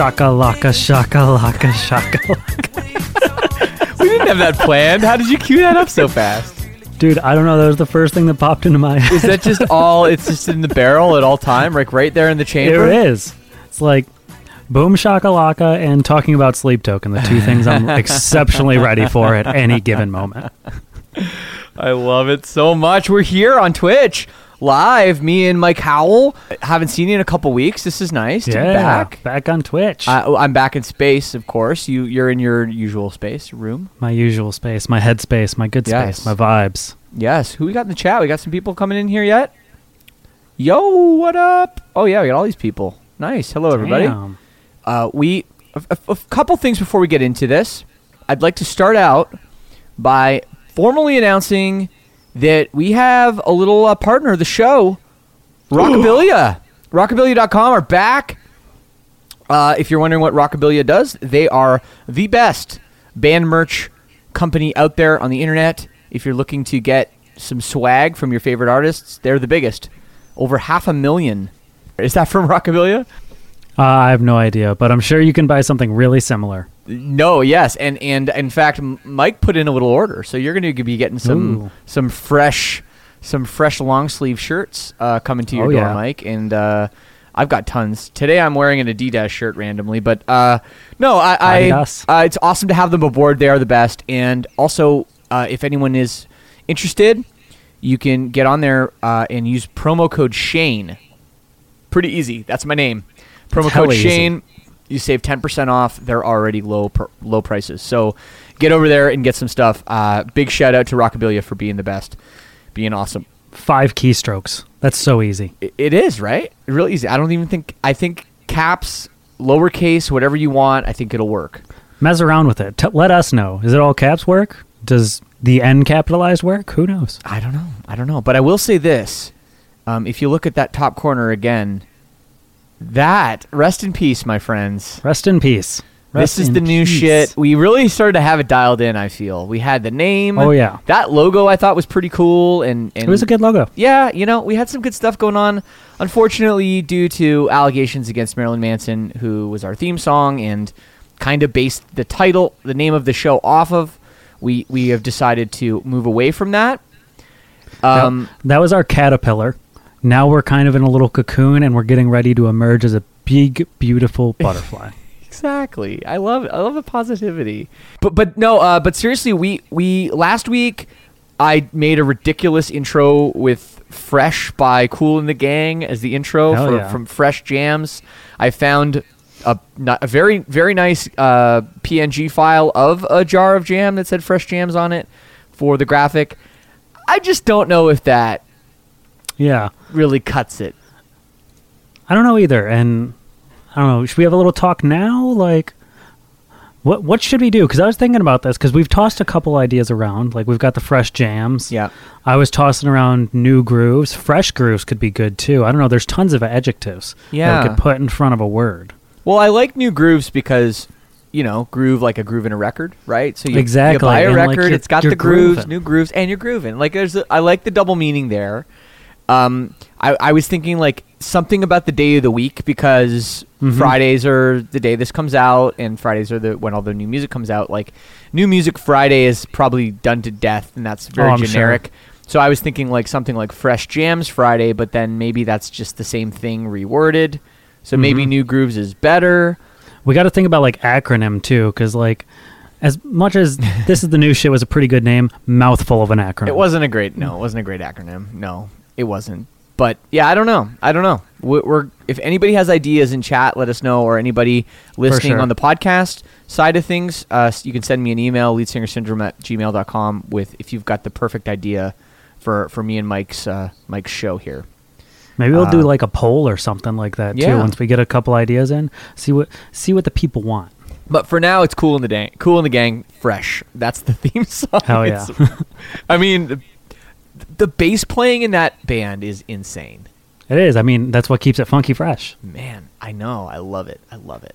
Shaka laka, shaka laka, shaka laka. We didn't have that planned. How did you cue that up so fast? Dude, I don't know. That was the first thing that popped into my head. Is that just all? It's just in the barrel at all time, like right there in the chamber. It is. It's like boom shaka laka and talking about sleep token, the two things I'm exceptionally ready for at any given moment. I love it so much. We're here on Twitch live. Me and Mike Howell. Haven't seen you in a couple weeks. This is nice to be Yeah, back. back on Twitch. I, I'm back in space, of course. You you're in your usual space room. my usual space, my head space, my good Yes. space, my vibes. Yes. Who we got in the chat? We got some people coming in here yet. Yo, what up? Oh yeah, we got all these people. Nice. Hello, everybody. Damn. Uh, we a, a- a couple things before we get into this. I'd like to start out by formally announcing that we have a little uh, partner of the show, Rockabilia. Rockabilia.com are back. Uh, if you're wondering what Rockabilia does, they are the best band merch company out there on the internet. If you're looking to get some swag from your favorite artists, they're the biggest. Over half a million. Is that from Rockabilia? Uh, I have no idea, but I'm sure you can buy something really similar. No, yes, and and in fact, Mike put in a little order, so you're going to be getting some Ooh. some fresh some fresh long sleeve shirts uh, coming to your Oh, door, yeah. Mike, and uh, I've got tons. Today, I'm wearing an Adidas shirt randomly, but uh, no, I, I uh, it's awesome to have them aboard. They are the best, and also uh, if anyone is interested, you can get on there uh, and use promo code Shane. Pretty easy. That's my name. Promo code easy. Shane. You save ten percent off. They're already low pr- low prices. So get over there and get some stuff. Uh, big shout out to Rockabilia for being the best, being awesome. Five keystrokes. That's so easy. I- it is right. Really easy. I don't even think. I think caps, lowercase, whatever you want. I think it'll work. Mess around with it. T- let us know. Is it all caps work? Does the N capitalized work? Who knows? I don't know. I don't know. But I will say this: um, if you look at that top corner again, that rest in peace, my friends. Rest in peace. Rest this is the new peace. shit. We really started to have it dialed in. I feel we had the name. Oh, yeah. that logo I thought was pretty cool, and, and It was a good logo. yeah, you know, we had some good stuff going on. Unfortunately, due to allegations against Marilyn Manson, who was our theme song and kind of based the title, the name of the show off of, we we have decided to move away from that. Um, That was our caterpillar. Now we're kind of in a little cocoon and we're getting ready to emerge as a big, beautiful butterfly. Exactly. I love I love the positivity. But but no, uh, but seriously, we we last week I made a ridiculous intro with Fresh by Kool and the Gang as the intro for, yeah. from Fresh Jams. I found a, a very very nice uh, PNG file of a jar of jam that said Fresh Jams on it for the graphic. I just don't know if that yeah. really cuts it. I don't know either. And I don't know. Should we have a little talk now? Like, what what should we do? Because I was thinking about this because we've tossed a couple ideas around. Like we've got the fresh jams. Yeah. I was tossing around new grooves. Fresh grooves could be good too. I don't know. There's tons of adjectives that Yeah. we could put in front of a word. Well, I like new grooves because, you know, groove like a groove in a record, right? So you, Exactly, you buy a and, record, you're- it's got the grooves, grooving. new grooves, and you're grooving. Like there's, a, I like the double meaning there. Um, I, I was thinking like something about the day of the week because Mhm. Fridays are the day this comes out, and Fridays are the when all the new music comes out. Like new music Friday is probably done to death, and that's very Oh, I'm sure. generic. So I was thinking like something like Fresh Jams Friday, but then maybe that's just the same thing reworded. So maybe Mhm. New Grooves is better. We got to think about like acronym too, because like as much as this is the new shit was a pretty good name, mouthful of an acronym. It wasn't a great no. It wasn't a great acronym. No, it wasn't. But yeah, I don't know. I don't know. We're, we're if anybody has ideas in chat, let us know. Or anybody listening sure. on the podcast side of things, uh, you can send me an email leadsingersyndrome at gmail.com with if you've got the perfect idea for for me and Mike's uh, Mike's show here. Maybe we'll do Uh, like a poll or something like that too. Once we get a couple ideas in, see what see what the people want. But for now, it's cool in the gang. Cool in the gang. Fresh. That's the theme song. Hell yeah. I mean, the, bass playing in that band is insane. It is. I mean, that's what keeps it funky fresh. Man, I know. I love it. I love it.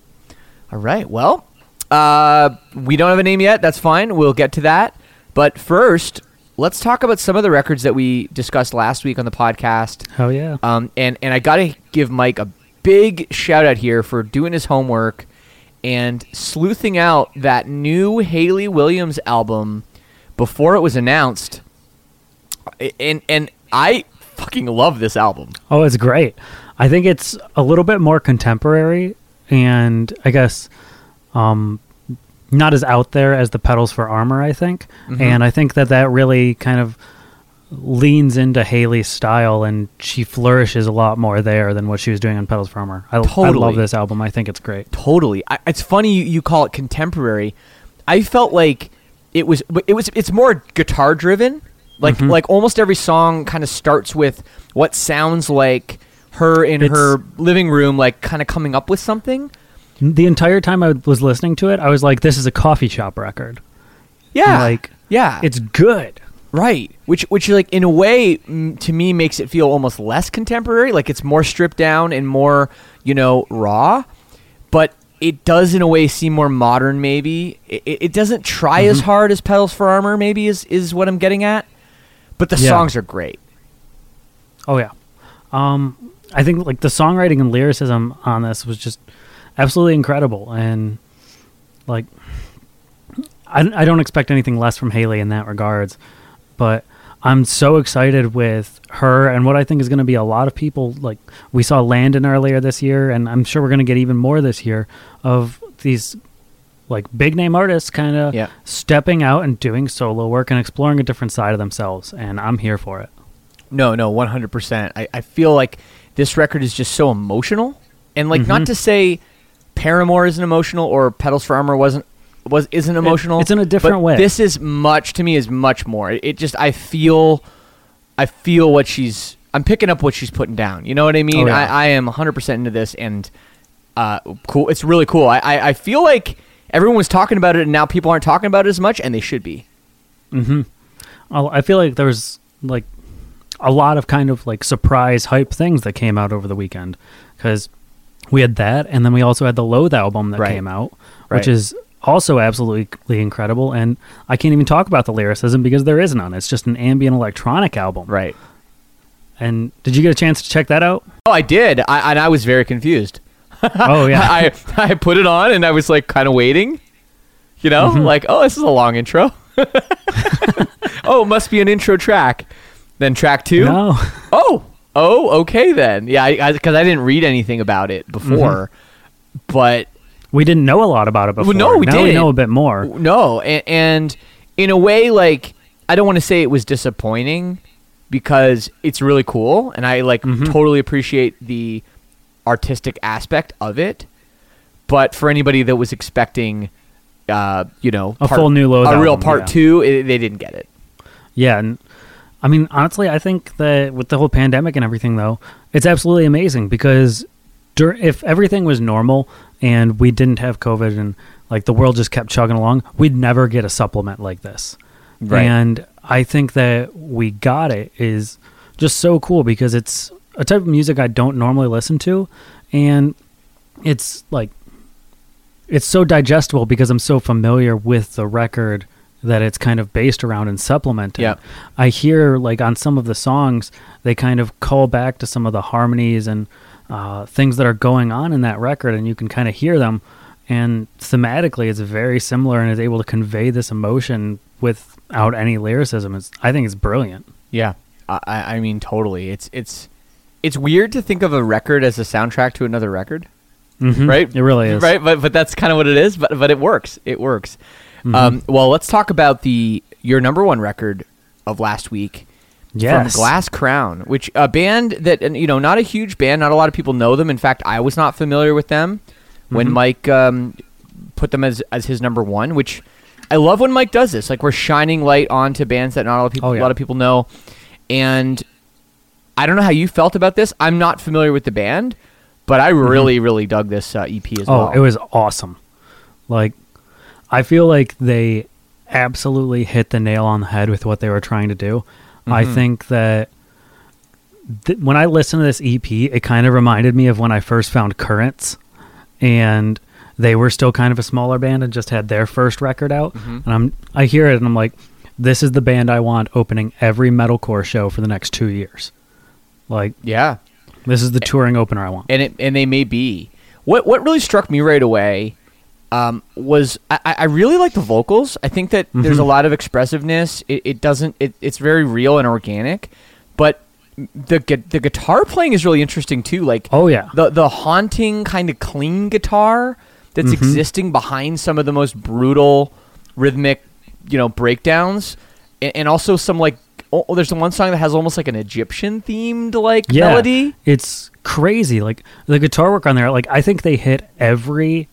All right. Well, uh, we don't have a name yet. That's fine. We'll get to that. But first, let's talk about some of the records that we discussed last week on the podcast. Hell yeah. Um, and and I got to give Mike a big shout out here for doing his homework and sleuthing out that new Hayley Williams album before it was announced. I- And and I fucking love this album. Oh, it's great. I think it's a little bit more contemporary and I guess um, not as out there as the Petals for Armor, I think. Mhm. And I think that that really kind of leans into Hayley's style and she flourishes a lot more there than what she was doing on Petals for Armor. I, I Totally. love this album. I think it's great. Totally. I, it's funny you, you call it contemporary. I felt like it was it was it's more guitar driven. Like Mhm. like almost every song kind of starts with what sounds like her in It's- her living room like kind of coming up with something. The entire time I was listening to it, I was like, this is a coffee shop record. Yeah. Like, yeah. it's good. right. Which which like in a way to me makes it feel almost less contemporary, like it's more stripped down and more, you know, raw. But it does in a way seem more modern maybe. It, it doesn't try as Mm-hmm. hard as Petals for Armor maybe is is what I'm getting at. But the Yeah. songs are great. Oh yeah. Um, I think like the songwriting and lyricism on this was just absolutely incredible, and like I, I don't expect anything less from Hayley in that regards, but I'm so excited with her and what I think is going to be a lot of people. Like we saw Landon earlier this year, and I'm sure we're going to get even more this year of these like big name artists kind of Yeah. stepping out and doing solo work and exploring a different side of themselves, and I'm here for it. No, no, one hundred percent. I I feel like this record is just so emotional, and like not Mhm. to say Paramore isn't emotional or Petals for Armor wasn't was isn't emotional. it's in a different but way. This is much to me is much more. It, it just I feel, I feel what she's. I'm picking up what she's putting down. You know what I mean? Oh, yeah. I, I am 100 percent into this, and uh, cool. It's really cool. I, I I feel like everyone was talking about it, and now people aren't talking about it as much, and they should be. Mm-hmm. I feel like there was like a lot of kind of like surprise hype things that came out over the weekend because we had that, and then we also had the Loathe album that Right. came out, Right. which is also absolutely incredible. And I can't even talk about the lyricism because there is none. It's just an ambient electronic album. Right. And did you get a chance to check that out? Oh, I did. I and I was very confused. Oh yeah. I I put it on and I was like kind of waiting, you know, Mm-hmm. like oh this is a long intro. oh, it must be an intro track. Then track two. no. Oh, oh, okay then. Yeah, because I, because I, didn't read anything about it before, but We didn't know a lot about it before. no, we now we didn't. know a bit more. no, and, and in a way, like I don't want to say it was disappointing because it's really cool, and I like Mhm. totally appreciate the artistic aspect of it. But for anybody that was expecting, uh, you know, A full new Loathe a real album, part yeah. two, it, they didn't get it. Yeah, and I mean, honestly, I think that with the whole pandemic and everything, though, it's absolutely amazing because dur- if everything was normal and we didn't have COVID and like the world just kept chugging along, we'd never get a supplement like this. Right. And I think that we got it is just so cool because it's a type of music I don't normally listen to, and it's like it's so digestible because I'm so familiar with the record that it's kind of based around and supplemented. Yep. I hear like on some of the songs they kind of call back to some of the harmonies and uh, things that are going on in that record, and you can kind of hear them. And thematically, it's very similar and is able to convey this emotion without any lyricism. It's, I think it's brilliant. Yeah, I, I I mean, totally. It's it's it's weird to think of a record as a soundtrack to another record, Mhm. right? It really is. right. But but that's kind of what it is. But but it works. It works. Mm-hmm. Um, well, let's talk about the your number one record of last week. Yes. From Glass Crown, which a band that you know, not a huge band. Not a lot of people know them. In fact, I was not familiar with them when Mhm. Mike um, put them as as his number one. Which I love when Mike does this. Like we're shining light onto bands that not a lot of people Oh, yeah. a lot of people know. And I don't know how you felt about this. I'm not familiar with the band, but I really really dug this uh, EP as Mm-hmm. Oh, well. it was awesome. Like, I feel like they absolutely hit the nail on the head with what they were trying to do. I Mhm. think that th- when I listened to this EP, it kind of reminded me of when I first found Currents, and they were still kind of a smaller band and just had their first record out. Mhm. And I'm, I hear it and I'm like, this is the band I want opening every metalcore show for the next two years. Like, yeah. this is the touring opener I want. and it and they may be. What what really struck me right away um, was I, I really like the vocals. I think that there's a lot of expressiveness. It, it doesn't. It, it's very real and organic, but the the guitar playing is really interesting too. Like Oh, yeah. the the haunting kind of clean guitar that's Mhm. existing behind some of the most brutal rhythmic, you know, breakdowns, and, and also some like. Oh, there's the one song that has almost like an Egyptian themed like yeah, melody. It's crazy. Like the guitar work on there, like I think they hit every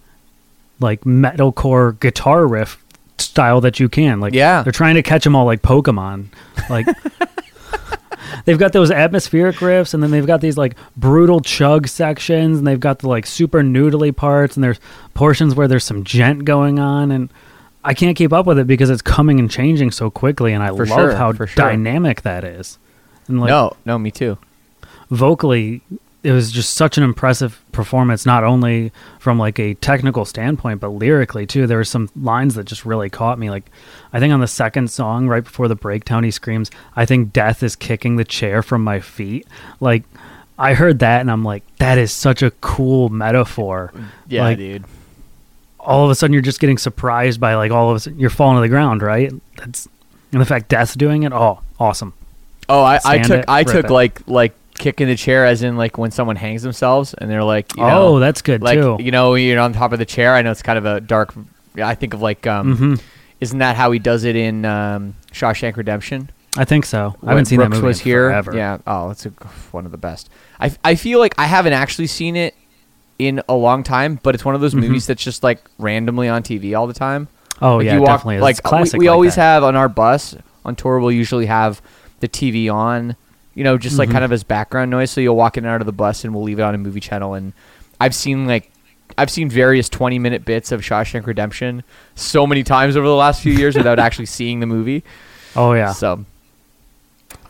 like metalcore guitar riff style that you can. Like Yeah. they're trying to catch them all like Pokemon. Like they've got those atmospheric riffs, and then they've got these like brutal chug sections, and they've got the like super noodly parts, and there's portions where there's some djent going on, and I can't keep up with it because it's coming and changing so quickly, and I For love sure, how sure. dynamic that is. And like no, no, me too. vocally it was just such an impressive performance not only from like a technical standpoint but lyrically too there were some lines that just really caught me like i think on the second song right before the breakdown he screams i think death is kicking the chair from my feet like i heard that and i'm like that is such a cool metaphor Yeah, like, dude. All of a sudden you're just getting surprised by like all of a sudden you're falling to the ground right that's and the fact death's doing it oh awesome Oh, I, I took it, I took it. like like kicking the chair as in like when someone hangs themselves and they're like you know, oh that's good like too you know you're on top of the chair. I know it's kind of a dark. I think of like um, Mhm. isn't that how he does it in um, Shawshank Redemption? i think so i haven't seen Brooks that movie was here. forever. Yeah. Oh, it's a, one of the best. I I feel like I haven't actually seen it in a long time, but it's one of those Mhm. movies that's just like randomly on TV all the time. Oh Like, yeah, you walk- definitely. Like it's classic. we, we like always that. have on our bus on tour. We'll usually have the TV on, you know, just like Mhm. kind of as background noise. So you'll walk in and out of the bus, and we'll leave it on a movie channel. And I've seen like I've seen various twenty minute bits of Shawshank Redemption so many times over the last few years without actually seeing the movie. Oh yeah. So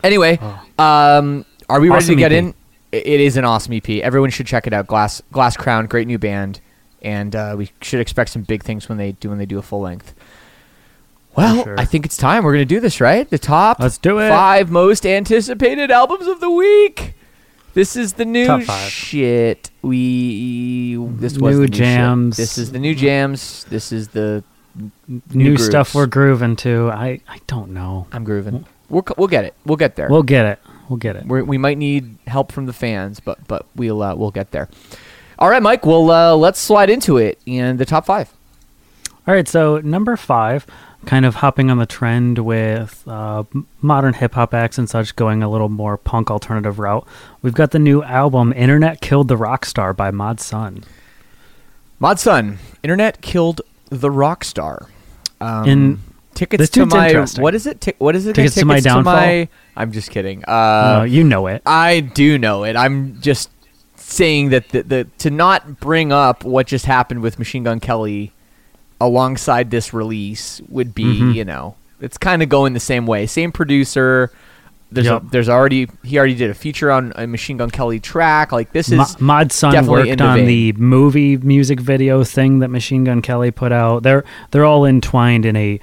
anyway, Oh. um, are we ready Awesome to get EP. in? It is an awesome EP. Everyone should check it out. Glass Glass Crown, great new band, and uh, we should expect some big things when they do when they do a full length. Well, sure. I think it's time. We're gonna do this, right? The top Let's do it. five most anticipated albums of the week. This is the new shit. We this was New the new shit. jams. This is the new jams. This is the New, stuff we're grooving to. I I don't know. I'm grooving. We'll we'll get it. We'll get there. We'll get it. We'll get it. We're, we might need help from the fans, but but we'll uh, we'll get there. All right, Mike. Well, uh, let's slide into it and the top five. All right. So number five, kind of hopping on the trend with uh, modern hip hop acts and such, going a little more punk alternative route. We've got the new album "Internet Killed the Rock Star" by Mod Sun. Mod Sun, internet killed the rock star. Um, In- tickets to my what is it? Ti- what is it? Tickets to My Downfall? I'm just kidding. Uh, Uh, you know it. I do know it. I'm just saying that the, the to not bring up what just happened with Machine Gun Kelly alongside this release would be, Mhm. you know, it's kind of going the same way. Same producer. There's Yep. a, there's already he already did a feature on a Machine Gun Kelly track. Like this is Mo- Mod Sun definitely worked on the movie music video thing that Machine Gun Kelly put out. They're they're all entwined in a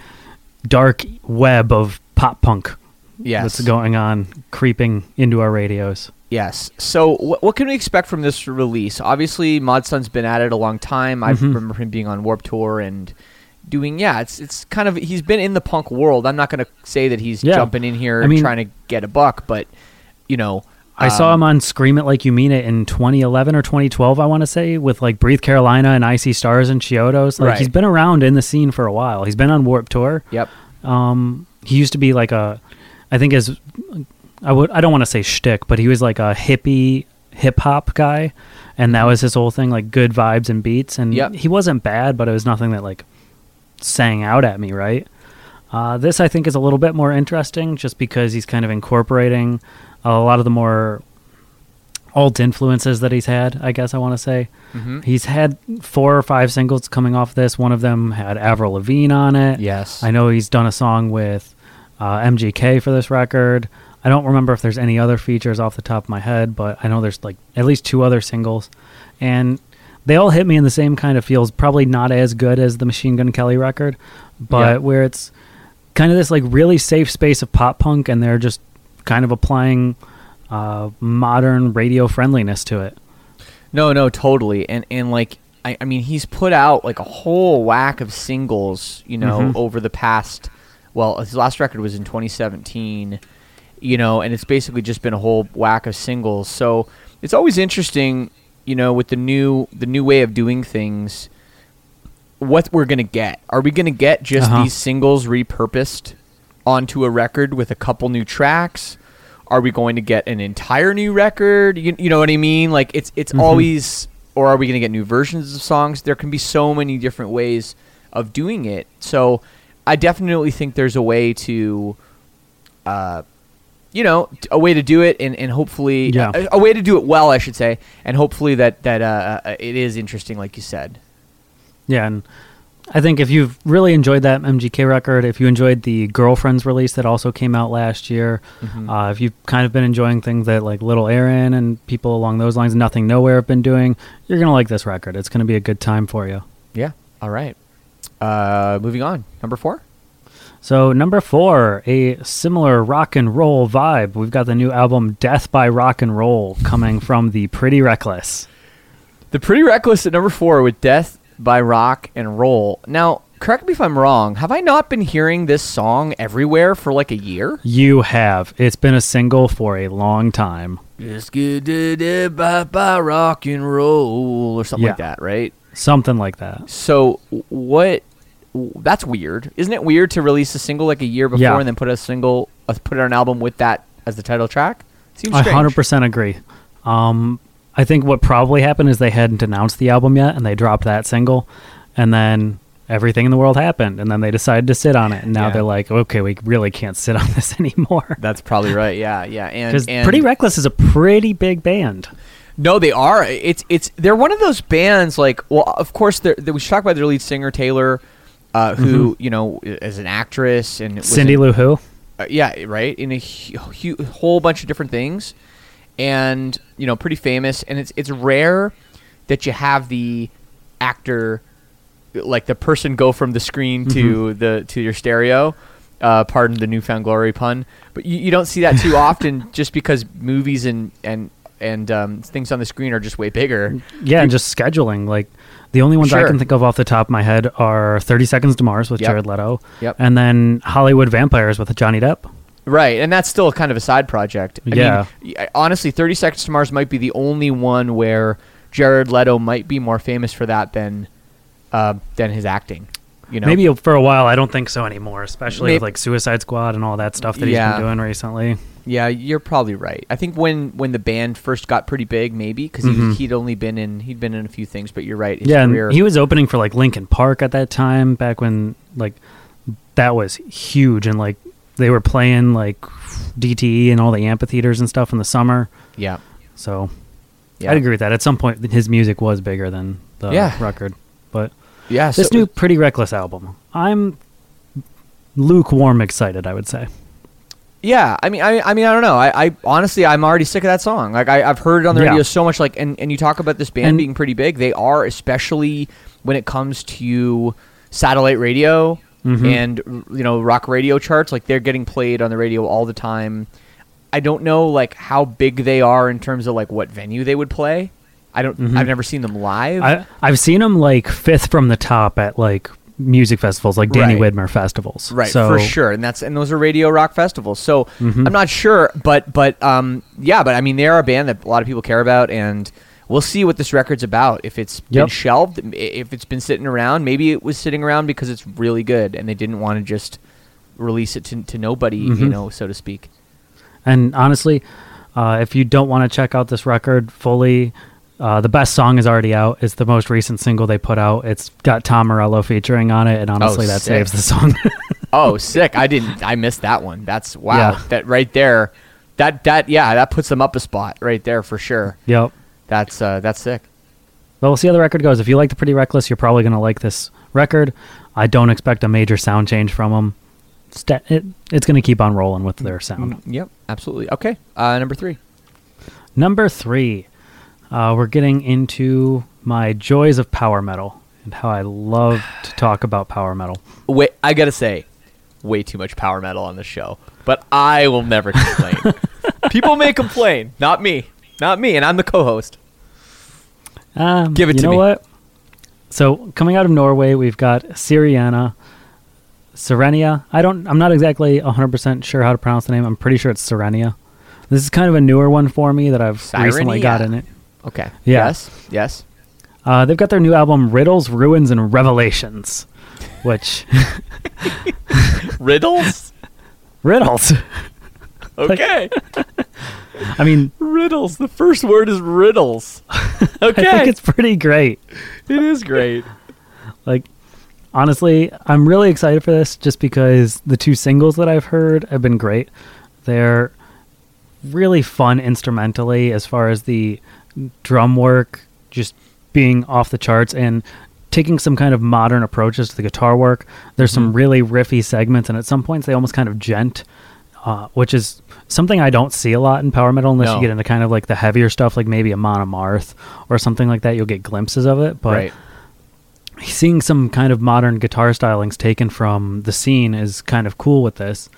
dark web of pop punk yes that's going on, creeping into our radios. Yes. So, wh- what can we expect from this release? Obviously, Mod Sun's been at it a long time. I Mhm. remember him being on Warped Tour and doing. Yeah, it's it's kind of he's been in the punk world. I'm not going to say that he's Yeah. jumping in here I mean- trying to get a buck, but you know, I saw um, him on Scream It Like You Mean It in 2011 or 2012, I want to say, with like Breathe Carolina and I See Stars and Chiodos. Like Right. he's been around in the scene for a while. He's been on Warped Tour. Yep. Um, he used to be like a, I think his, I would, I don't want to say shtick, but he was like a hippie hip hop guy, and that was his whole thing, like good vibes and beats. And Yep. he wasn't bad, but it was nothing that like sang out at me, right? Uh, this I think is a little bit more interesting, just because he's kind of incorporating a lot of the more alt influences that he's had. I guess I want to say mhm. he's had four or five singles coming off this. One of them had Avril Lavigne on it. Yes. I know he's done a song with uh, MGK for this record. I don't remember if there's any other features off the top of my head, but I know there's like at least two other singles, and they all hit me in the same kind of feels. Probably not as good as the Machine Gun Kelly record, but Yeah. where it's kind of this like really safe space of pop punk, and they're just kind of applying uh, modern radio friendliness to it. No, no, totally. And and like I, I mean, he's put out like a whole whack of singles, you know, Mhm. over the past. Well, his last record was in 2017, you know, and it's basically just been a whole whack of singles. So it's always interesting, you know, with the new the new way of doing things. What we're gonna get? Are we gonna get just Uh-huh. these singles repurposed onto a record with a couple new tracks? Are we going to get an entire new record? You, you know what I mean? Like it's it's Mhm. always or are we going to get new versions of songs? There can be so many different ways of doing it. So I definitely think there's a way to uh you know, a way to do it and, and hopefully Yeah. a, a way to do it well, I should say, and hopefully that that uh, uh, it is interesting like you said. Yeah, and I think if you've really enjoyed that MGK record, if you enjoyed the Girlfriends release that also came out last year, Mhm. uh, if you've kind of been enjoying things that like Lil Aaron and people along those lines, Nothing Nowhere have been doing, you're gonna like this record. It's gonna be a good time for you. Yeah. All right. Uh moving on. Number 4? So number four, a similar rock and roll vibe. We've got the new album Death by Rock and Roll coming from the Pretty Reckless. The Pretty Reckless at number 4 with Death by Rock and Roll. Now, correct me if I'm wrong. Have I not been hearing this song everywhere for like a year? You have. It's been a single for a long time. Let's get it by, by rock and roll or something like that, right? Something like that. So what? That's weird, isn't it? Weird to release a single like a year before Yeah. and then put a single, uh, put out an album with that as the title track. Seems I hundred percent agree. Um, I think what probably happened is they hadn't announced the album yet, and they dropped that single, and then everything in the world happened, and then they decided to sit on it, and now Yeah. they're like, okay, we really can't sit on this anymore. That's probably right. Yeah, yeah. And, and Pretty Reckless is a pretty big band. No, they are. It's it's they're one of those bands like well, of course they're, they, we should talk about their lead singer Taylor, uh, who you know is an actress and Mm-hmm. Cindy in- Lou Who. uh, yeah, right, in a hu- hu- whole bunch of different things, and you know, pretty famous. And it's it's rare that you have the actor, like the person, go from the screen Mm-hmm. to the to your stereo. Uh, pardon the newfound glory pun, but you, you don't see that too often, just because movies and and and um, things on the screen are just way bigger. Yeah, and just scheduling. Like the only ones I can think of off the top of my head are Thirty Seconds to Mars with Yep. Jared Leto, Yep. and then Hollywood Vampires with Johnny Depp. Right, and that's still kind of a side project. I Yeah. Mean, honestly, Thirty Seconds to Mars might be the only one where Jared Leto might be more famous for that than uh, than his acting. You know, Maybe for a while, I don't think so anymore, especially Maybe- with like Suicide Squad and all that stuff that Yeah. he's been doing recently. Yeah, you're probably right. I think when when the band first got pretty big, maybe because Mhm. he, he'd only been in he'd been in a few things, but you're right. His yeah, career, he was opening for like Linkin Park at that time, back when like that was huge, and like they were playing like DTE and all the amphitheaters and stuff in the summer. yeah. So Yeah. I'd agree with that. At some point, his music was bigger than the Yeah. record. But Yeah. this so- new Pretty Reckless album, I'm lukewarm excited. I would say. Yeah, I mean, I, I mean, I don't know. I, I honestly, I'm already sick of that song. Like, I, I've heard it on the Yeah. radio so much. Like, and, and you talk about this band And- being pretty big. They are, especially when it comes to satellite radio Mhm. and you know rock radio charts. Like, they're getting played on the radio all the time. I don't know like how big they are in terms of like what venue they would play. I don't. Mhm. I've never seen them live. I I've seen them like fifth from the top at like music festivals, like Danny Right. Wimmer festivals. Right, So for sure, and that's and those are radio rock festivals. So Mhm. I'm not sure, but but um yeah, but I mean they are a band that a lot of people care about, and we'll see what this record's about. If it's been shelved, if it's been sitting around, maybe it was sitting around because it's really good, and they didn't want to just release it to to nobody, you Mhm. know, so to speak. And honestly, uh, if you don't want to check out this record fully, uh, the best song is already out. It's the most recent single they put out. It's got Tom Morello featuring on it, and honestly, that sick. saves the song. Oh, sick! I didn't. I missed that one. That's wow. Yeah. That right there. That that yeah. That puts them up a spot right there for sure. yep. That's uh that's sick. But we'll see how the record goes. If you like the Pretty Reckless, you're probably going to like this record. I don't expect a major sound change from them. Sta- it, it's going to keep on rolling with their sound. Mm, Yep, absolutely. Okay, uh, number three. Number three, uh, we're getting into my joys of power metal and how I love to talk about power metal. Wait, I gotta say, way too much power metal on the show, but I will never complain. People may complain, not me, not me, and I'm the co-host. Um, Give it to me. you know what? So coming out of Norway, we've got Syriana, Sirenia. I don't. I'm not exactly 100 percent sure how to pronounce the name. I'm pretty sure it's Sirenia. This is kind of a newer one for me that I've recently got in it. Okay. Yeah. Yes. Yes. Uh, they've got their new album Riddles, Ruins, and Revelations, which Riddles. riddles. Okay. I mean, riddles. The first word is riddles. Okay. I think it's pretty great. it is great. Like, honestly, I'm really excited for this just because the two singles that I've heard have been great. They're really fun instrumentally as far as the drum work just being off the charts and taking some kind of modern approaches to the guitar work. There's some really riffy segments, and at some points they almost kind of djent, uh, which is something I don't see a lot in power metal unless No. you get into kind of like the heavier stuff, like maybe a Monomarth or something like that. You'll get glimpses of it, but right. seeing some kind of modern guitar stylings taken from the scene is kind of cool with this.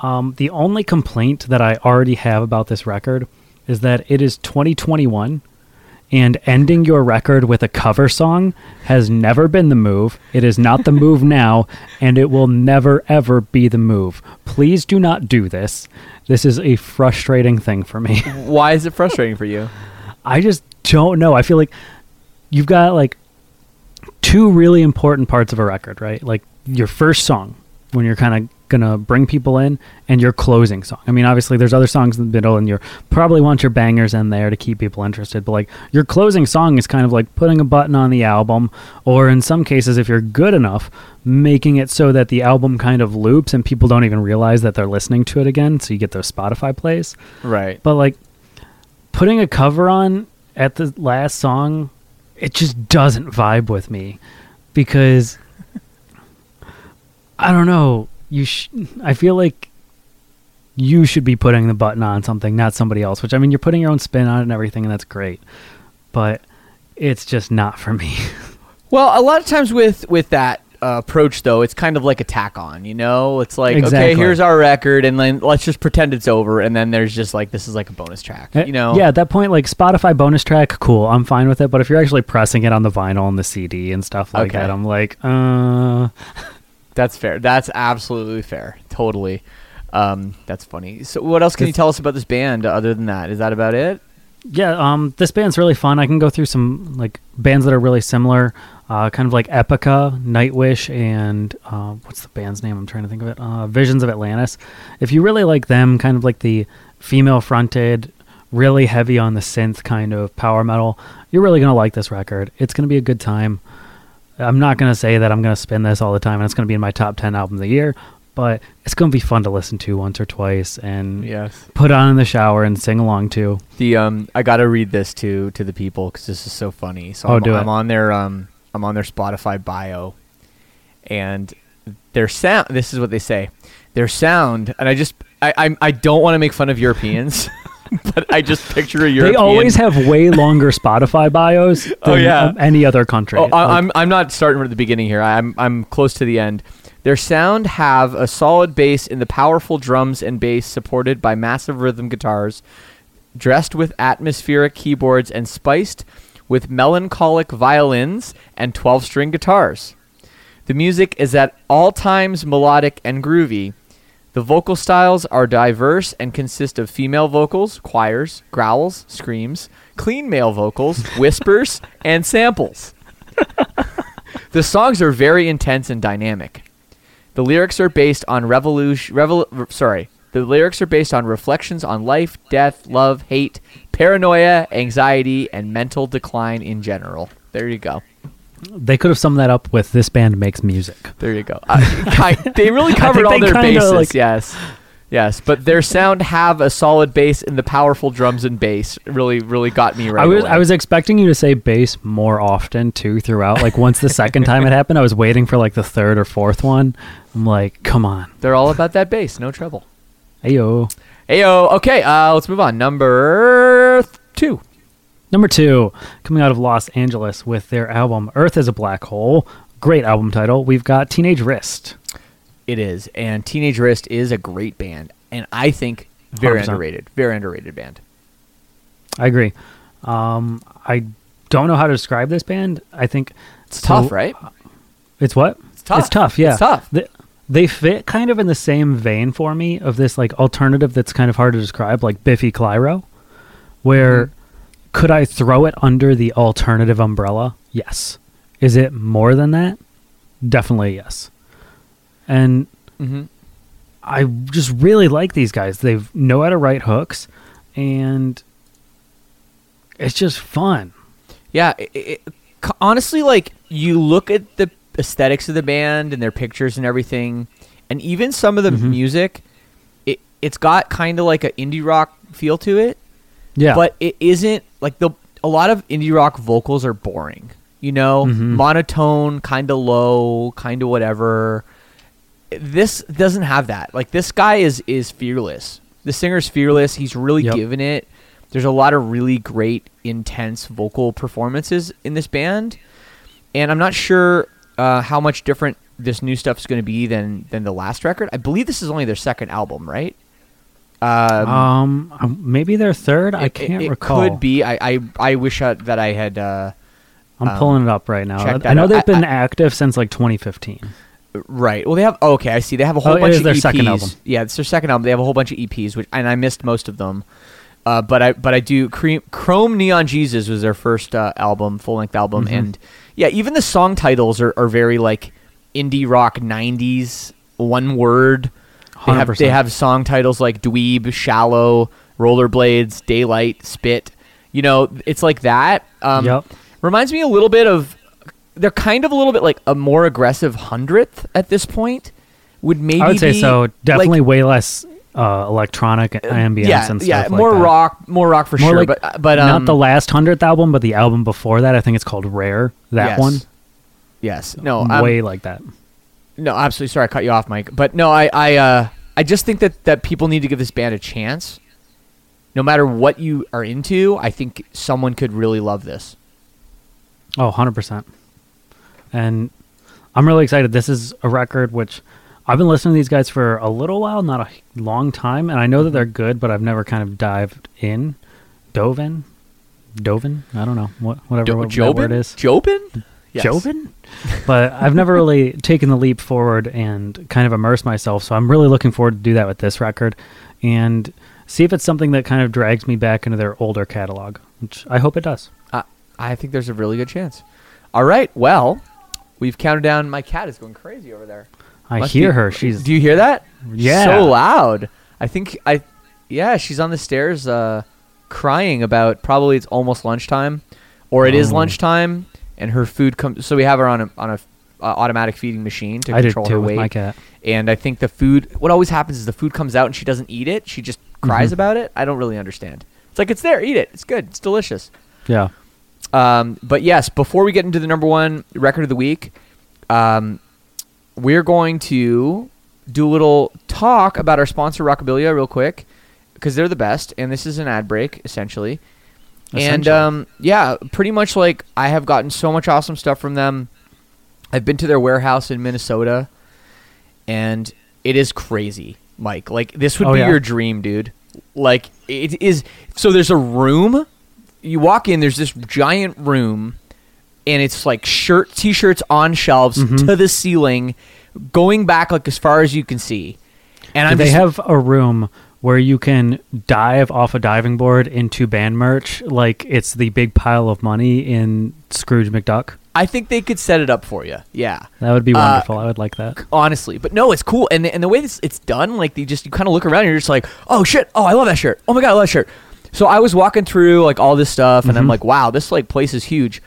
Um, the only complaint that I already have about this record is that it is 2021 and ending your record with a cover song has never been the move. It is not the move now, and it will never ever be the move. Please do not do this. This is a frustrating thing for me. Why is it frustrating for you? I just don't know. I feel like you've got like two really important parts of a record, right? Like your first song when you're kind of gonna bring people in, and your closing song. I mean, obviously there's other songs in the middle, and you probably want your bangers in there to keep people interested. But like your closing song is kind of like putting a button on the album, or in some cases, if you're good enough, making it so that the album kind of loops and people don't even realize that they're listening to it again. So you get those Spotify plays. Right. But like putting a cover on at the last song, it just doesn't vibe with me because I don't know. You, sh- I feel like you should be putting the button on something, not somebody else. Which I mean, you're putting your own spin on it and everything, and that's great. But it's just not for me. Well, a lot of times with with that uh, approach, though, it's kind of like a tack on. You know, it's like okay, here's our record, and then let's just pretend it's over, and then there's just like this is like a bonus track. Uh, You know, yeah, at that point, like Spotify bonus track, cool, I'm fine with it. But if you're actually pressing it on the vinyl and the CD and stuff like Okay. that, I'm like, uh, that's fair. That's absolutely fair. Totally. Um, that's funny. So, what else can you tell us about this band other than that? Is that about it? Yeah, um, this band's really fun. I can go through some like bands that are really similar, uh, kind of like Epica, Nightwish, and uh, what's the band's name? I'm trying to think of it. Uh, Visions of Atlantis. If you really like them, kind of like the female-fronted, really heavy on the synth kind of power metal, you're really gonna like this record. It's gonna be a good time. I'm not gonna say that I'm gonna spin this all the time and it's gonna be in my top ten albums of the year, but it's gonna be fun to listen to once or twice and Yes. put on in the shower and sing along to. The um, I gotta read this to to the people because this is so funny. So Oh, I'm, do. I'm on their um, I'm on their Spotify bio, and their sound. This is what they say. Their sound, and I just I I, I don't want to make fun of Europeans, but I just picture a European. They always have way longer Spotify bios oh, than Oh, yeah. any other country. Oh, I, Like, I'm I'm not starting from the beginning here. I'm I'm close to the end. Their sound have a solid bass in the powerful drums and bass supported by massive rhythm guitars, dressed with atmospheric keyboards and spiced with melancholic violins and 12-string guitars. The music is at all times melodic and groovy. The vocal styles are diverse and consist of female vocals, choirs, growls, screams, clean male vocals, whispers, and samples. the songs are very intense and dynamic. The lyrics are based on revolution. Revol- sorry, the lyrics are based on reflections on life, death, love, hate, paranoia, anxiety, and mental decline in general. There you go. They could have summed that up with "This band makes music." There you go. Uh, they really covered all their bases. like- yes. Yes, but their sound have a solid bass and the powerful drums and bass. Really, really got me right. I was away. I was expecting you to say bass more often too throughout. Like once the second time it happened, I was waiting for like the third or fourth one. I'm like, come on, They're all about that bass. No trouble. ayo. Ayo. Okay, uh, let's move on. Number two. Number two, coming out of Los Angeles with their album "Earth is a Black Hole." Great album title. We've got Teenage Wrist. It is, and Teenage Wrist is a great band, and I think very 100%. underrated. Very underrated band. I agree. Um, I don't know how to describe this band. I think It's tough, right? It's what? It's tough. It's tough. Yeah, It's tough. They, they fit kind of in the same vein for me of this like alternative that's kind of hard to describe, like Biffy Clyro. Where Mm-hmm. Could I throw it under the alternative umbrella? Yes. Is it more than that? Definitely yes. And Mm-hmm. I just really like these guys. They know how to write hooks, and it's just fun. Yeah, it, it, honestly, like you look at the aesthetics of the band and their pictures and everything, and even some of the Mhm. music, it it's got kind of like an indie rock feel to it. Yeah, but it isn't like the a lot of indie rock vocals are boring. You know, Mhm. monotone, kind of low, kind of whatever. This doesn't have that. Like this guy is is fearless. The singer's fearless. He's really Yep. giving it. There's a lot of really great, intense vocal performances in this band, and I'm not sure uh, how much different this new stuff is going to be than than the last record. I believe this is only their second album, right? Um, um, um, maybe their third. I can't it, recall. Could be. I I, I wish I, that I had. Uh, I'm um, pulling it up right now. I, know out. they've been I- active since like 2015. right. Well, they have. Oh, okay, I see. They have a whole Oh, bunch of their EPs. second album. Yeah, it's their second album. They have a whole bunch of EPs, which and I missed most of them. Uh, but I but I do. Cre- Chrome Neon Jesus was their first uh, album, full length album, Mhm. and yeah, even the song titles are, are very like indie rock '90s, one word. They have, 100%. they have song titles like Dweeb, Shallow, Rollerblades, Daylight, Spit. You know, it's like that. Um, Yep. Reminds me a little bit of. They're kind of a little bit like a more aggressive hundredth at this point. Would maybe I would say be, so. like, Definitely way less uh, electronic ambience yeah, and stuff yeah, like more that. rock, more rock for More sure. like but but um, not the last hundredth album, but the album before that. I think it's called Rare. That yes. one, Yes. No. um, way like that. No, absolutely. Sorry, I cut you off, Mike. But no, I, I, uh, I just think that that people need to give this band a chance. No matter what you are into, I think someone could really love this. Oh, 100%. And I'm really excited. This is a record which I've been listening to these guys for a little while, not a long time, and I know that they're good, but I've never kind of dived in, dove in, dove in. I don't know what whatever Jo- what Jobin? word is. Jobin? Yes. Jobin? but I've never really taken the leap forward and kind of immersed myself. So I'm really looking forward to do that with this record and see if it's something that kind of drags me back into their older catalog, which I hope it does. Uh, I think there's a really good chance. All right. Well, we've counted down. My cat is going crazy over there. I Must hear be- her. She's Do you hear that? Yeah. So loud. I think I. Yeah, she's on the stairs, uh, crying about probably it's almost lunchtime, or it is Oh. lunchtime, and her food comes. So we have her on a on a uh, automatic feeding machine to I did control too her weight. my cat. And I think the food. What always happens is the food comes out and she doesn't eat it. She just cries Mm-hmm. about it. I don't really understand. It's like it's there, eat it. It's good. It's delicious. Yeah. Um, but yes, before we get into the number one record of the week, um, we're going to do a little talk about our sponsor Rockabilia real quick because they're the best, and this is an ad break essentially. And um, yeah, pretty much like I have gotten so much awesome stuff from them. I've been to their warehouse in Minnesota, and it is crazy, Mike. Like this would Oh, be yeah? your dream, dude. Like it is. So there's a room. You walk in. There's this giant room, and it's like shirt, t-shirts on shelves Mm-hmm. to the ceiling, going back like as far as you can see. And they have a room where you can dive off a diving board into band merch like it's the big pile of money in Scrooge McDuck? I think they could set it up for you. Yeah. That would be Uh, wonderful. I would like that. honestly. But no, it's cool, and the, and the way this it's done, like you just you kind of look around, and you're just like, oh shit, oh I love that shirt, oh my god, I love that shirt. So I was walking through like all this stuff, and I'm like, wow, this like place is huge.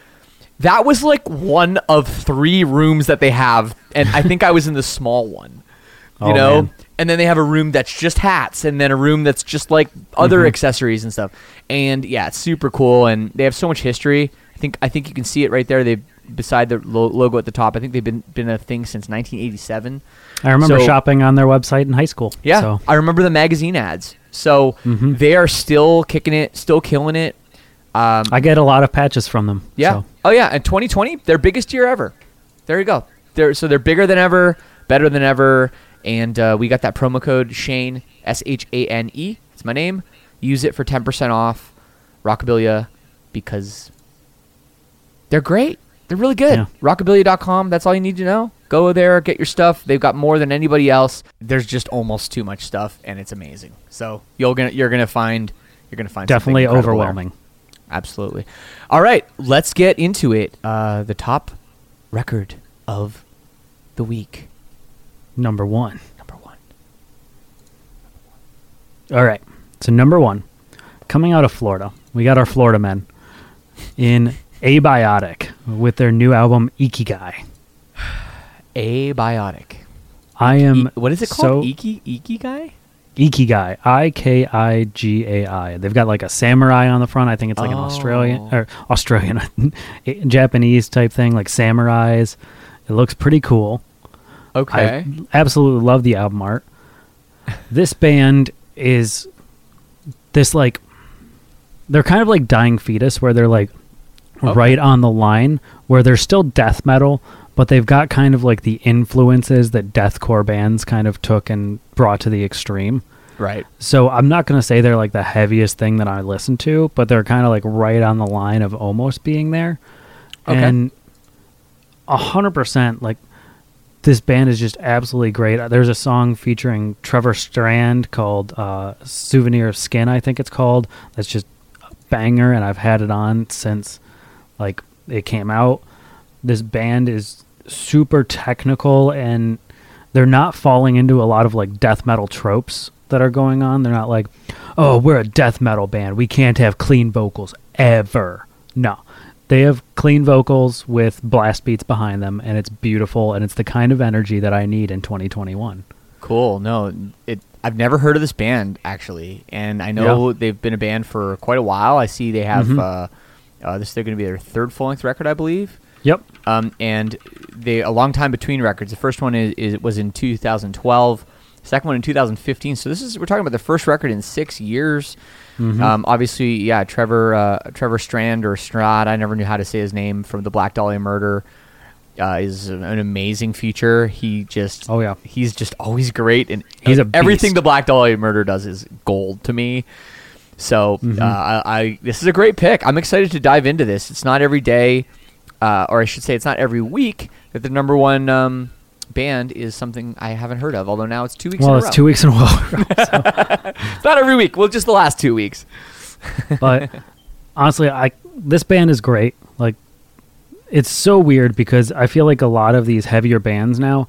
That was like one of three rooms that they have, and I think I was in the small one. You Oh, know, man. And then they have a room that's just hats, and then a room that's just like other accessories and stuff. And yeah, it's super cool, and they have so much history. I think I think you can see it right there. They beside the lo- logo at the top. I think they've been been a thing since 1987. I remember so- shopping on their website in high school. Yeah, So I remember the magazine ads. So Mhm. they are still kicking it, still killing it. Um, I get a lot of patches from them. yeah. So. Oh yeah, and 2020, their biggest year ever. There you go. They're so they're bigger than ever, better than ever, and uh, we got that promo code Shane S H A N E. It's my name. Use it for 10% off Rockabilia because they're great. They're really good. Yeah. Rockabilia.com. That's all you need to know. Go there, get your stuff. They've got more than anybody else. There's just almost too much stuff, and it's amazing. So you're gonna you're gonna find you're gonna find Definitely incredible there. overwhelming. Absolutely. All right, let's get into it. Uh, the top record of the week. Number one. Number one. All right. So number one, coming out of Florida, we got our Florida men in Abiotic with their new album Ikigai. Abiotic. I am E- what is it called? Iki Iki guy? Ikigai, I K I G A I. They've got like a samurai on the front. I think it's like an Oh. Australian or Australian, Japanese type thing, like samurais. It looks pretty cool. Okay. I absolutely love the album art. This band is this like they're kind of like dying fetus where they're like Okay. right on the line where they're still death metal but they've got kind of like the influences that deathcore bands kind of took and brought to the extreme. right. So I'm not going to say they're like the heaviest thing that I listen to, but they're kind of like right on the line of almost being there. Okay. And a hundred percent, like this band is just absolutely great. There's a song featuring Trevor Strand called uh, "Souvenir of Skin," I think it's called. That's just a banger, and I've had it on since like it came out. This band is super technical and they're not falling into a lot of like death metal tropes that are going on. They're not like, oh, we're a death metal band. We can't have clean vocals ever. No. They have clean vocals with blast beats behind them, and it's beautiful, and it's the kind of energy that I need in 2021. Cool. No, it. I've never heard of this band actually, and I know Yeah. they've been a band for quite a while. I see they have. Mhm. Uh, uh, this they're going to be their third full length record, I believe. Yep. Um, and they a long time between records. The first one is, is was in 2012. Second one in 2015. So this is we're talking about the first record in six years. Mhm. Um, obviously, yeah, Trevor uh, Trevor Strand or Strad. I never knew how to say his name from the Black Dahlia Murder. Uh, is an an amazing feature. He just Oh, yeah. he's just always great, and He's a everything beast. the Black Dahlia Murder does is gold to me. So Mm-hmm. uh, I, I this is a great pick. I'm excited to dive into this. It's not every day, uh, or I should say, it's not every week that the number one um, band is something I haven't heard of. Although now it's two weeks. Well, in a it's row. two weeks in a row. Not every week. Well, just the last two weeks. but honestly, I this band is great. Like it's so weird because I feel like a lot of these heavier bands now,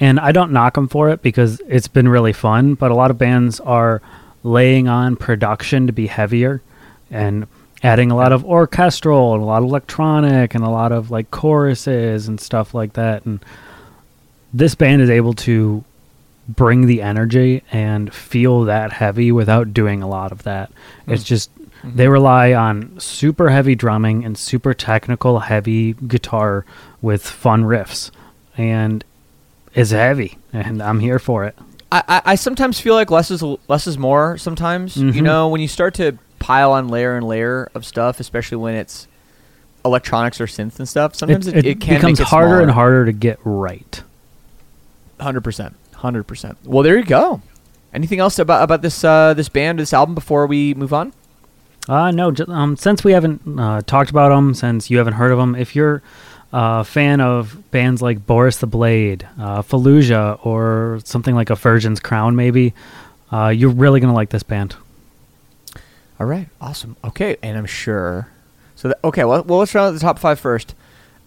and I don't knock them for it because it's been really fun. But a lot of bands are laying on production to be heavier and adding a lot of orchestral and a lot of electronic and a lot of like choruses and stuff like that. And this band is able to bring the energy and feel that heavy without doing a lot of that. It's just they rely on super heavy drumming and super technical heavy guitar with fun riffs and it's heavy and I'm here for it. I, I, I sometimes feel like less is less is more. Sometimes you Mhm. know when you start to pile on layer and layer of stuff, especially when it's electronics or synth and stuff. Sometimes it, it, it, can becomes harder and harder to get right. Hundred percent, hundred percent. Well, there you go. Anything else about about this uh, this band, this album before we move on? Uh, no, um, since we haven't uh, talked about them, since you haven't heard of them, if you're a fan of bands like Boris the Blade, uh, Fallujah, or something like a Virgin's Crown, maybe, uh, you're really going to like this band. All right, awesome. Okay, and I'm sure. So okay, well, well, let's round out the top five first.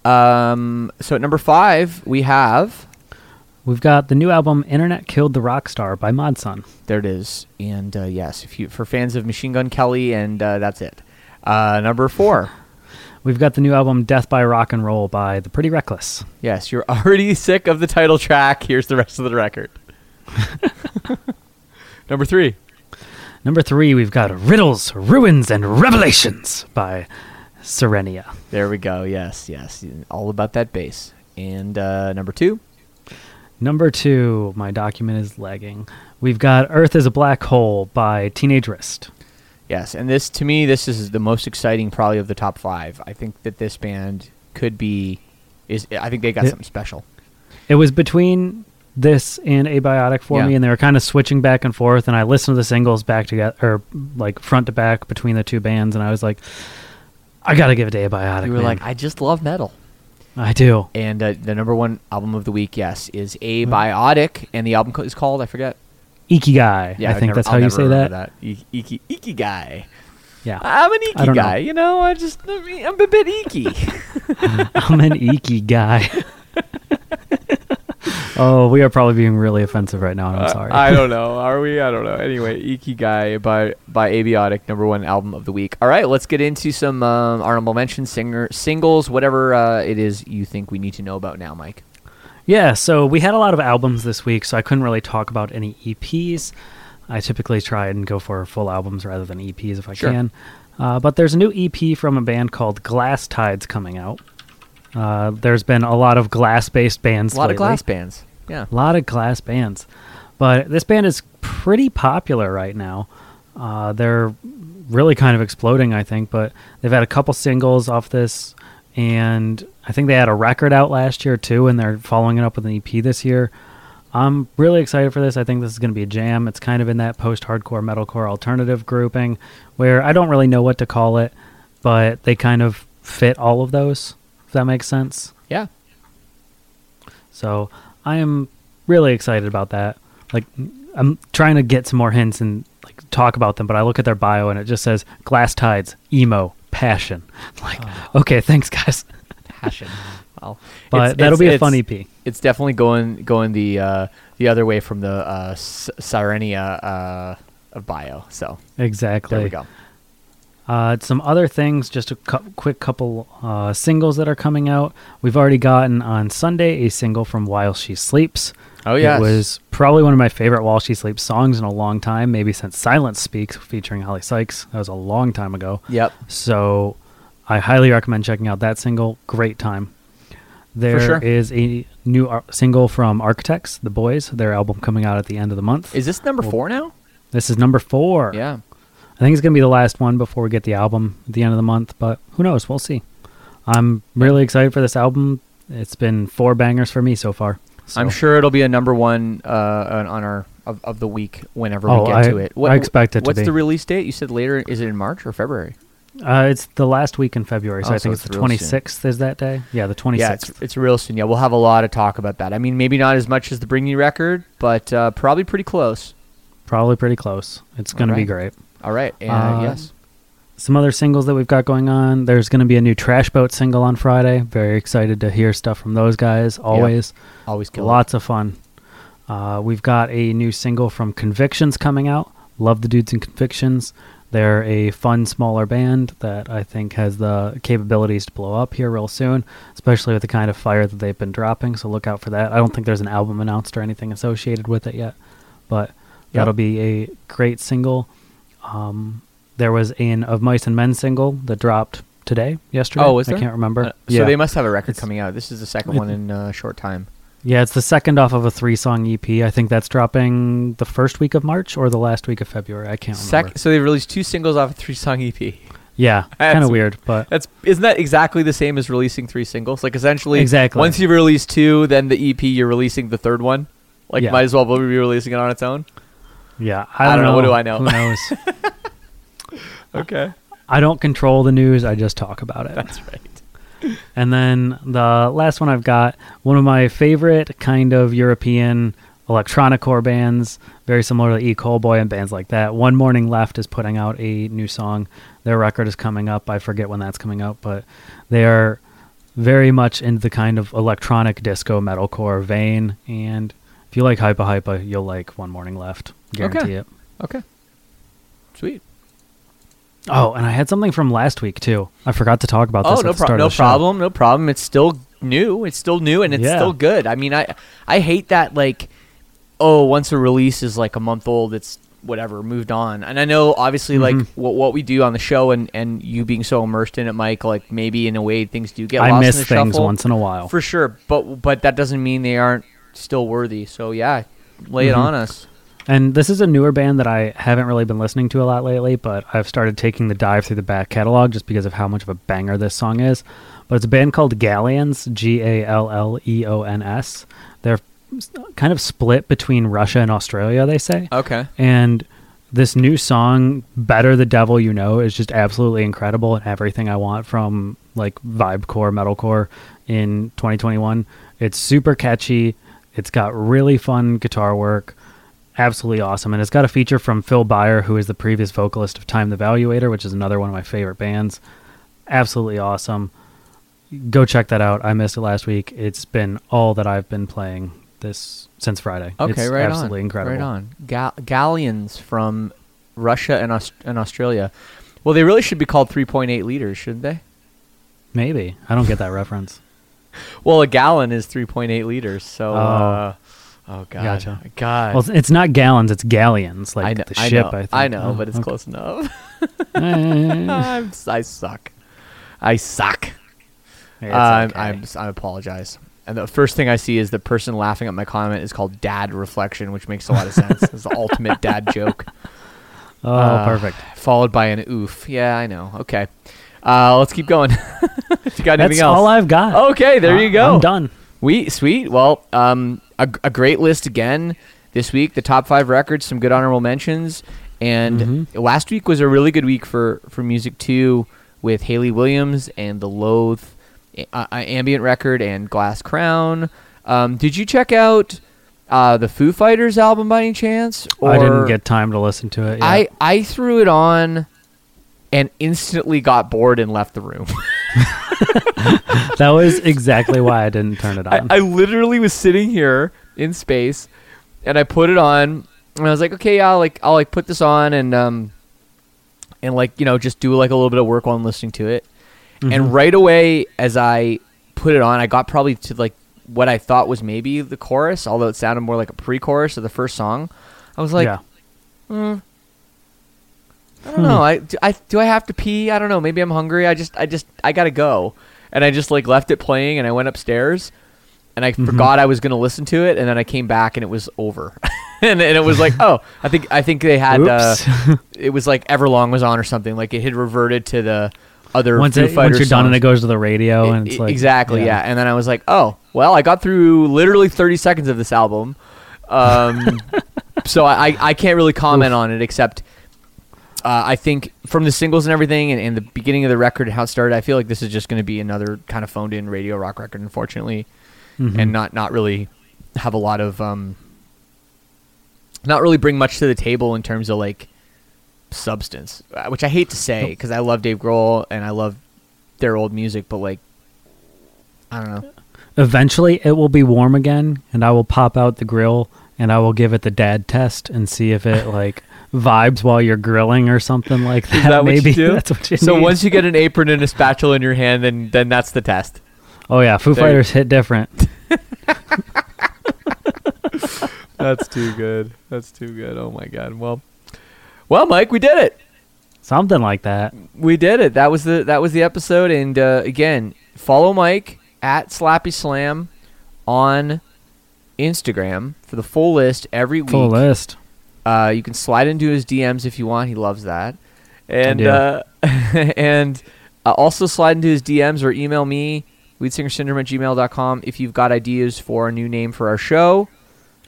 Um, so at number five we have We've got the new album Internet Killed the Rock Star by Mod Sun. there it is, and uh, yes, if you for fans of Machine Gun Kelly, and uh, that's it. Uh, number four. We've got the new album Death by Rock and Roll by The Pretty Reckless. Yes, you're already sick of the title track. Here's the rest of the record. Number three. Number three, we've got Riddles, Ruins, and Revelations by Sirenia. There we go. Yes, yes. All about that bass. And uh, number two. Number two, my document is lagging. We've got Earth is a Black Hole by Teenage Wrist. Yes, and this to me, this is the most exciting probably of the top five. I think that this band could be is. I think they got Yeah. something special. It was between this and Abiotic for Yeah. me, and they were kind of switching back and forth. And I listened to the singles back together, or like front to back between the two bands, and I was like, I gotta give it to Abiotic. You were man. like, I just love metal. I do. And uh, the number one album of the week, yes, is Abiotic, and the album co- is called I forget. Ikigai. Yeah, I I've think never- that's I'll how you never say that. that. I- Iki, iki guy. Yeah, I'm an I Iki don't know. guy. You know, I just I I'm a bit Iki. I'm an Iki guy. oh, we are probably being really offensive right now, and I'm sorry. Uh, I don't know. Are we? I don't know. Anyway, Ikigai by by Abiotic, number one album of the week. All right, let's get into some um, honorable mention singer singles, whatever uh, it is you think we need to know about now, Mike. Yeah, so we had a lot of albums this week, so I couldn't really talk about any EPs. I typically try and go for full albums rather than EPs if I Sure. can. Uh, but there's a new EP from a band called Glass Tides coming out. Uh, there's been a lot of glass-based bands. A lot of glass bands. Yeah. A lot of glass bands. But this band is pretty popular right now. Uh, they're really kind of exploding, I think. But they've had a couple singles off this, and I think they had a record out last year too, and they're following it up with an EP this year. I'm really excited for this. I think this is going to be a jam. It's kind of in that post-hardcore metalcore alternative grouping, where I don't really know what to call it, but they kind of fit all of those. If that makes sense. Yeah. So I am really excited about that. Like I'm trying to get some more hints and like talk about them, but I look at their bio and it just says glass tides, emo, passion. Like, okay, thanks guys. Passion. Well, But it's- that'll it's- be a it's- fun EP. It's definitely going going the uh, the other way from the uh, S- Sirenia uh, of bio. So Exactly. there we go. Uh, some other things, just a cou- quick couple uh, singles that are coming out. We've already gotten on Sunday a single from While She Sleeps. Oh yes. It was probably one of my favorite While She Sleeps songs in a long time, maybe since Silence Speaks featuring Oli Sykes. That was a long time ago. Yep. So I highly recommend checking out that single. Great time. There is sure. a new ar- single from Architects, The Boys, their album coming out at the end of the month. Is this number Well, four now? this is number four. Yeah. I think it's going to be the last one before we get the album at the end of the month, but who knows? We'll see. I'm really excited for this album. It's been four bangers for me so far. So- I'm sure it'll be a number one uh, on our of, of the week whenever Oh, we get I- to it. I expect it to What's the release date? You said later. Is it in March or February? Uh, it's the last week in February, so Oh, I so think it's it's the real soon. 26th is that day. Yeah, the 26th. Yeah, it's it's real soon. Yeah, we'll have a lot of talk about that. I mean, maybe not as much as the Bring Me record, but uh, probably pretty close. Probably pretty close. It's going to be great. All right. And, Uh, yes. Some other singles that we've got going on. There's going to be a new Trash Boat single on Friday. Very excited to hear stuff from those guys. Always. Always kill. Lots of fun. Uh, we've got a new single from Convictions coming out. Love the dudes in Convictions. They're a fun, smaller band that I think has the capabilities to blow up here real soon, especially with the kind of fire that they've been dropping. So look out for that. I don't think there's an album announced or anything associated with it yet, but that'll be a great single. Um, there was an Of Mice and Men single that dropped today, yesterday. Oh, was there? I can't remember. Uh, so yeah. they must have a record It's- coming out. This is the second one in uh, a short time. Yeah, it's the second off of a three song EP. I think that's dropping the first week of March or the last week of February. I can't remember. Sec- so they released two singles off a three-song EP. yeah, kind of weird, but That's isn't that exactly the same as releasing three singles? Like essentially, Exactly. Once you release two, then the EP you're releasing the third one. Like Yeah. might as well be releasing it on its own. Yeah, I I don't, don't know. know. What do I know? Who knows? Okay, I don't control the news. I just talk about it. that's right. And then the last one I've got, one of my favorite kind of European electronic core bands, very similar to E. Boy and bands like that. One Morning Left is putting out a new song. Their record is coming up. I forget when that's coming out, but they are very much into the kind of electronic disco metalcore vein. And if you like Hypa Hypa, you'll like One Morning Left. Guarantee Okay. it. Okay, sweet. Oh, and I had something from last week too. I forgot to talk about this. Oh at no the problem. start No of the show. problem. No problem. It's still new. It's still new and it's Yeah. still good. I mean, I I hate that like, oh, once a release is like a month old, it's whatever moved on. And I know obviously like Mhm. what what we do on the show and and you being so immersed in it, Mike. Like maybe in a way things do get I lost miss in the things shuffle. once in a while. for sure. But but that doesn't mean they aren't still worthy. So yeah, lay it Mhm. on us. And this is a newer band that I haven't really been listening to a lot lately, but I've started taking the dive through the back catalog just because of how much of a banger this song is. But it's a band called Galleons, G A L L E O N S. They're kind of split between Russia and Australia, they say. Okay. And this new song, Better the Devil You Know, is just absolutely incredible and everything I want from like vibe core, metalcore in 2021. It's super catchy. It's got really fun guitar work. Absolutely awesome. And it's got a feature from Phil Beyer, who is the previous vocalist of Time the Valuator, which is another one of my favorite bands. Absolutely awesome. Go check that out. I missed it last week. It's been all that I've been playing this since Friday. Okay. it's right absolutely on. incredible. Right on. Ga- galleons from Russia and Aus- and Australia. Well, they really should be called 3.8 liters, shouldn't they? Maybe. I don't get that reference. Well, a gallon is 3.8 liters. So, Oh. uh, oh god, Gotcha. God. Well, it's- it's not gallons, it's galleons, like I know, the ship, I I, know, think. I know, Oh, but it's okay. close enough. I suck. I suck. I'm, okay. I'm, I apologize. And the first thing I see is the person laughing at my comment is called dad reflection, which makes a lot of sense. it's the ultimate dad joke. oh, Uh, perfect. Followed by an oof. Yeah, I know. Okay. Uh, let's keep going. you got anything That's else? all I've got. Okay, there Uh, you go. I'm done. We sweet. Well, um, a, a great list again this week. The top five records, some good honorable mentions, and Mhm. last week was a really good week for for music too, with Hayley Williams and the Loathe uh, uh, ambient record and Glass Crown. Um, did you check out uh, the Foo Fighters album by any chance? I didn't get time to listen to it. Yet. I I threw it on. And instantly got bored and left the room. that was exactly why I didn't turn it on. I literally was sitting here in space, and I put it on, and I was like, okay, yeah, I'll like I'll like put this on and um, and like you know just do like a little bit of work while I'm listening to it, Mhm. and right away as I put it on, I got probably to like what I thought was maybe the chorus, although it sounded more like a pre-chorus of the first song. I was like, yeah. hmm, I don't know. I do, I do I have to pee? I don't know. Maybe I'm hungry. I just I just I gotta go, and I just like left it playing, and I went upstairs, and I Mhm. forgot I was gonna listen to it, and then I came back, and it was over, and, and it was like, oh, I think I think they had uh, Oops. it was like Everlong was on or something. Like it had reverted to the other once, Foo it, once you're done and it goes to the radio, and it's like exactly yeah. and then i was like oh well i got through literally 30 seconds of this album um, so I I can't really comment on it except uh, i think from the singles and everything and, and the beginning of the record and how it started i feel like this is just going to be another kind of phoned in radio rock record unfortunately. Mhm. and not not really have a lot of um not really bring much to the table in terms of like substance uh, which i hate to say because i love dave grohl and i love their old music but like i don't know. Eventually, it will be warm again, and I will pop out the grill and I will give it the dad test and see if it like vibes while you're grilling or something like that. Is that what maybe you do? that's what you so need. once you get an apron and a spatula in your hand, then then that's the test. oh yeah, Foo There you- Fighters hit different. That's too good. That's too good. Oh my god. Well, well, Mike, we did it. Something like that. We did it. That was the that was the episode. And uh, again, follow Mike at Slappy Slam on Instagram for the full list every week. Full list. Uh, you can slide into his DMs if you want. He loves that. And uh, and uh, also slide into his DMs or email me leadsingersyndrome at gmail.com if you've got ideas for a new name for our show.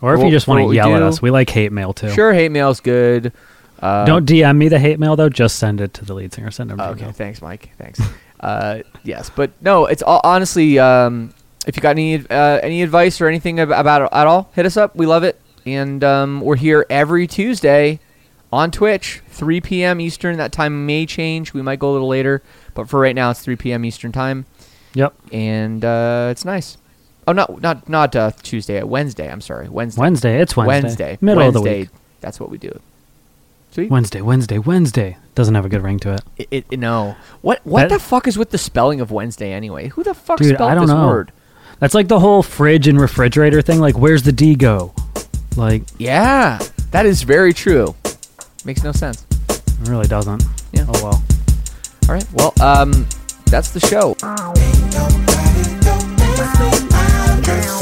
Or if you just want to yell at us, we like hate mail too. Sure, hate mail's good. Uh, Don't DM me the hate mail though. Just send it to the lead singer. Send them. Okay, thanks, Mike. Thanks. uh, yes, but no, it's all, honestly. Um, if you got any uh, any advice or anything ab- about it at all, hit us up. We love it, and um, we're here every Tuesday on Twitch, 3 p.m. Eastern. That time may change. We might go a little later, but for right now, it's 3 p.m. Eastern time, Yep. and uh, it's nice. Oh, not not not uh, Tuesday. uh, Wednesday. I'm sorry, Wednesday. Wednesday. It's Wednesday. Wednesday. Middle of the week. That's what we do. Sweet. Wednesday. Wednesday. Wednesday. Doesn't have a good ring to it. It, it, no. What what That- the fuck is with the spelling of Wednesday anyway? Who the fuck Dude, spelled I don't this know. word? That's like the whole fridge and refrigerator thing. Like, where's the D go? Like, Yeah, that is very true. Makes no sense. it really doesn't. Yeah. Oh well. All right. Well, um, that's the show. Nobody.